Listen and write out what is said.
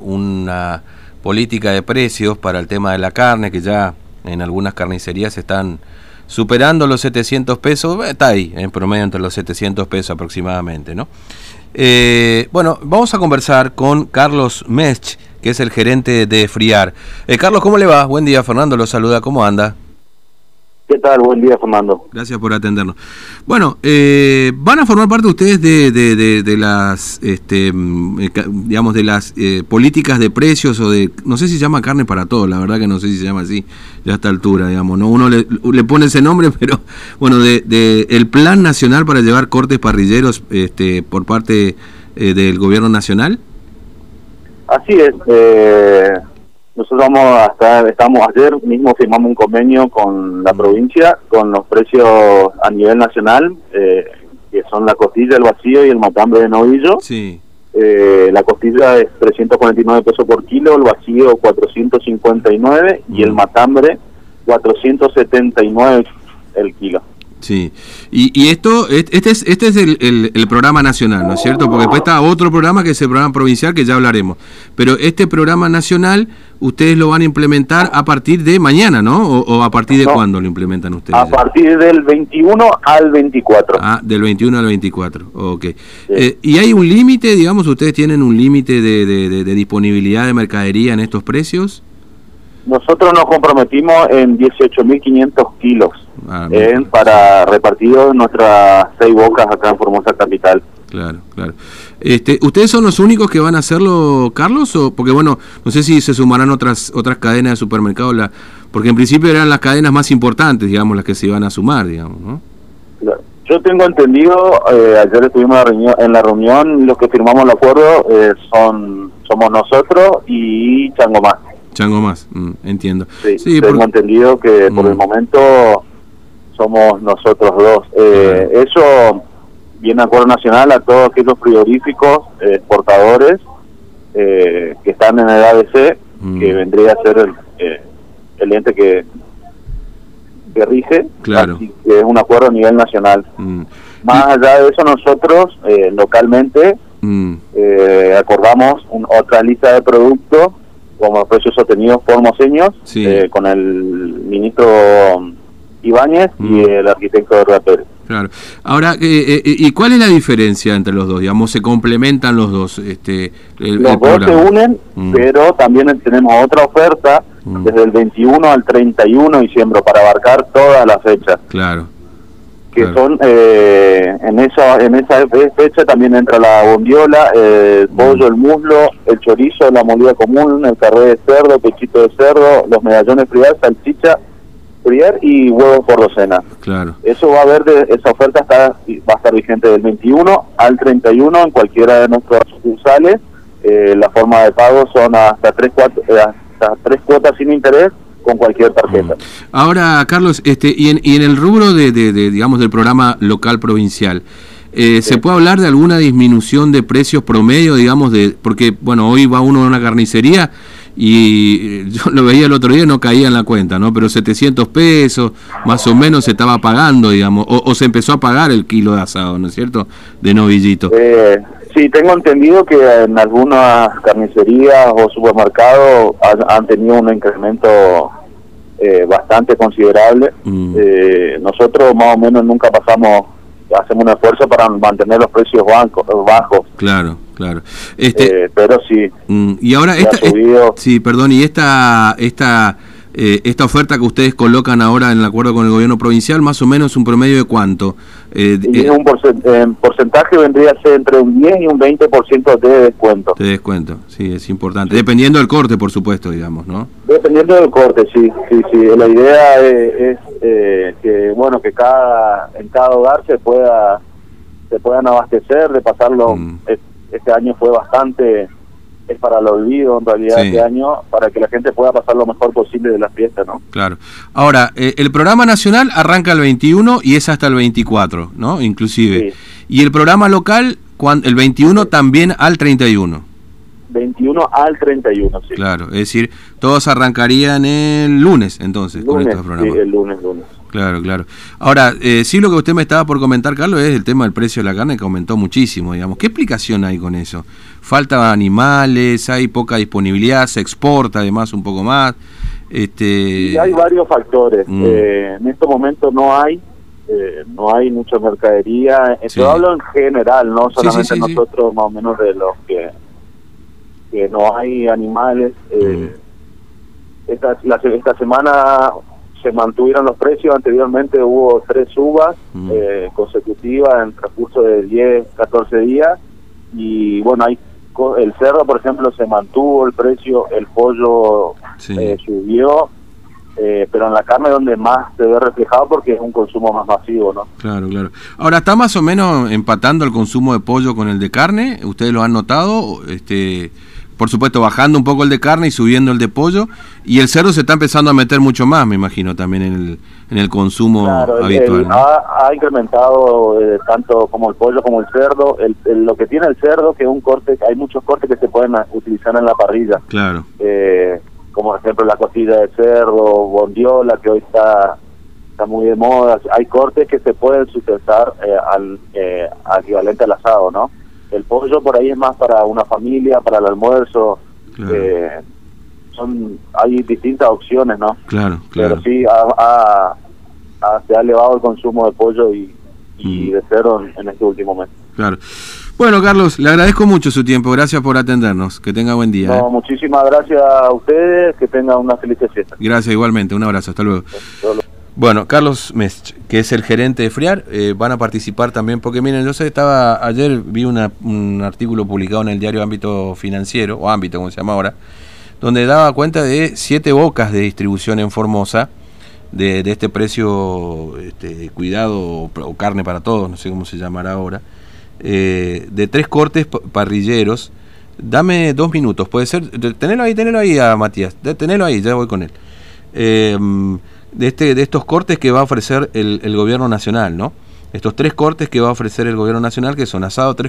una política de precios para el tema de la carne, que ya en algunas carnicerías están superando los 700 pesos, eh, está ahí, en promedio entre los 700 pesos aproximadamente, ¿no? Eh, bueno, vamos a conversar con Carlos Mech, que es el gerente de Friar. Eh, Carlos, ¿cómo le va? Buen día, Fernando, lo saluda, ¿cómo anda? ¿Qué tal? Buen día, Fernando. Gracias por atendernos. Bueno, eh, van a formar parte ustedes de, de, de, las, este, mm, eh, digamos, de las eh, políticas de precios o de, no sé si se llama carne para todos, la verdad que no sé si se llama así ya a esta altura, digamos, no uno le, le pone ese nombre, pero bueno, de, de, el plan nacional para llevar cortes parrilleros, este, por parte del gobierno nacional. Así es. Eh nosotros vamos hasta, estamos ayer mismo firmamos un convenio con la provincia con los precios a nivel nacional, eh, que son la costilla, el vacío y el matambre de novillo. Sí. Eh, la costilla es 349 pesos por kilo, el vacío 459 y el mm. matambre 479 el kilo. Sí, y, y esto, este es, este es el, el, programa nacional, ¿no es cierto? Porque después está otro programa que es el programa provincial, que ya hablaremos. Pero este programa nacional, ustedes lo van a implementar a partir de mañana, ¿no? ¿O, a partir de cuándo lo implementan ustedes? A partir del 21 al 24. Ah, del 21 al 24, ok. Eh, ¿Y hay un límite, digamos, ustedes tienen un límite de, de, de disponibilidad de mercadería en estos precios? Nosotros nos comprometimos en 18.500 kilos ah, en, para repartido en nuestras seis bocas acá en Formosa Capital. Claro, claro. Este, ¿Ustedes son los únicos que van a hacerlo, Carlos? O, porque bueno, no sé si se sumarán otras otras cadenas de supermercados, la, porque en principio eran las cadenas más importantes, digamos, las que se iban a sumar, digamos, ¿no? Yo tengo entendido, eh, ayer estuvimos en la reunión, los que firmamos el acuerdo eh, son somos nosotros y Chango Más. Chango más, mm, entiendo. Sí, tengo entendido que por el mm. momento somos nosotros dos. Eh, Eso viene a acuerdo nacional a todos aquellos frigoríficos eh, exportadores eh, que están en el ABC, mm. que vendría a ser el, eh, el ente que, que rige, claro. que es un acuerdo a nivel nacional. Más allá de eso, nosotros localmente acordamos un, otra lista de productos como precios sostenidos por Moseños, eh, con el ministro Ibáñez y mm. el arquitecto de Pérez. Claro. Ahora, eh, eh, ¿y cuál es la diferencia entre los dos? Digamos, ¿se complementan los dos? Este, los dos se unen, mm. pero también tenemos otra oferta mm. desde el 21 al 31 de diciembre para abarcar todas las fechas. Claro que son eh, en esa en esa fecha también entra la bondiola, el pollo, el muslo, el chorizo, la molida común, el carré de cerdo, pechito de cerdo, los medallones friar, salchicha friar y huevos por docena. Claro. Eso va a haber de, esa oferta está va a estar vigente del 21 al 31 en cualquiera de nuestros sucursales. Eh, la forma de pago son hasta tres cuatro, eh, hasta tres cuotas sin interés con cualquier tarjeta. Mm. Ahora, Carlos, este, y, en, y en el rubro de, de, digamos, del programa local provincial, eh, ¿se puede hablar de alguna disminución de precios promedio, digamos, de porque, bueno, hoy va uno a una carnicería y eh, yo lo veía el otro día y no caía en la cuenta, ¿no? Pero 700 pesos, más o menos, se estaba pagando, digamos, o, se empezó a pagar el kilo de asado, ¿no es cierto?, de novillito. Eh, sí, tengo entendido que en algunas carnicerías o supermercados han tenido un incremento eh, bastante considerable. Mm. Eh, nosotros más o menos nunca pasamos, hacemos un esfuerzo para mantener los precios bajos. Claro, claro. Este, eh, pero sí. Mm, y ahora esta, sí, perdón, y esta esta eh, esta oferta que ustedes colocan ahora en el acuerdo con el gobierno provincial, más o menos un promedio de cuánto? Eh, eh un porcentaje vendría a ser entre un 10 y un 20% de descuento. De descuento, sí, es importante. Dependiendo del corte, por supuesto, digamos, ¿no? Dependiendo del corte, sí, sí, sí. La idea es, eh, que, bueno, que cada en cada hogar se pueda se puedan abastecer, de pasarlo. Mm. Este año fue bastante es para el olvido en realidad este año, para que la gente pueda pasar lo mejor posible de la fiesta, ¿no? Claro. Ahora, eh, el programa nacional arranca el 21 y es hasta el 24, ¿no? Inclusive. Y el programa local, cuando, el 21 también al 31. 21 al 31, sí. Claro, es decir, todos arrancarían el lunes, entonces, con estos programas. Sí, el lunes, lunes. Claro, claro. Ahora, eh, sí lo que usted me estaba por comentar, Carlos, es el tema del precio de la carne que aumentó muchísimo, digamos. ¿Qué explicación hay con eso? ¿Falta animales? ¿Hay poca disponibilidad? ¿Se exporta además un poco más? Este... hay varios factores. Mm. Eh, en este momento no hay eh, no hay mucha mercadería. Yo hablo en general, no solamente nosotros más o menos de los que, que no hay animales. Eh, mm. esta, esta semana se mantuvieron los precios, anteriormente hubo tres subas mm. eh, consecutivas en transcurso de 10, 14 días y bueno, hay el cerdo, por ejemplo, se mantuvo el precio, el pollo eh, subió, eh, pero en la carne donde más se ve reflejado porque es un consumo más masivo, ¿no? Claro, claro. Ahora, ¿está más o menos empatando el consumo de pollo con el de carne? ¿Ustedes lo han notado? Este, por supuesto, bajando un poco el de carne y subiendo el de pollo. Y el cerdo se está empezando a meter mucho más, me imagino, también en el, en el consumo habitual. ha, incrementado eh, tanto como el pollo como el cerdo. El, lo que tiene el cerdo, que es un corte, hay muchos cortes que se pueden utilizar en la parrilla. Claro. Eh, como por ejemplo la costilla de cerdo, bondiola, que hoy está está muy de moda. Hay cortes que se pueden sustentar eh, al eh, equivalente al asado, ¿no? El pollo por ahí es más para una familia, para el almuerzo. Eh, son Hay distintas opciones, ¿no? Claro, claro. Pero sí, ha, se ha elevado el consumo de pollo y, y mm. de cerdo en, en este último mes. Claro. Bueno, Carlos, le agradezco mucho su tiempo. Gracias por atendernos. Que tenga buen día. No, ¿eh? muchísimas gracias a ustedes. Que tengan una feliz fiesta. Gracias, igualmente. Un abrazo. Hasta luego. Bueno, Carlos Mesch, que es el gerente de Friar, eh, van a participar también, porque miren, yo sé, estaba, ayer vi un artículo publicado en el diario Ámbito Financiero, o Ámbito como se llama ahora, donde daba cuenta de siete bocas de distribución en Formosa, de, este precio este, cuidado o carne para todos, no sé cómo se llamará ahora, eh, de tres cortes parrilleros. Dame dos minutos, puede ser. Tenelo ahí, tenelo ahí a Matías. Tenelo ahí, ya voy con él. Eh, de, este, de estos cortes que va a ofrecer el, el, gobierno nacional, ¿no? Estos tres cortes que va a ofrecer el gobierno nacional, que son asado, tres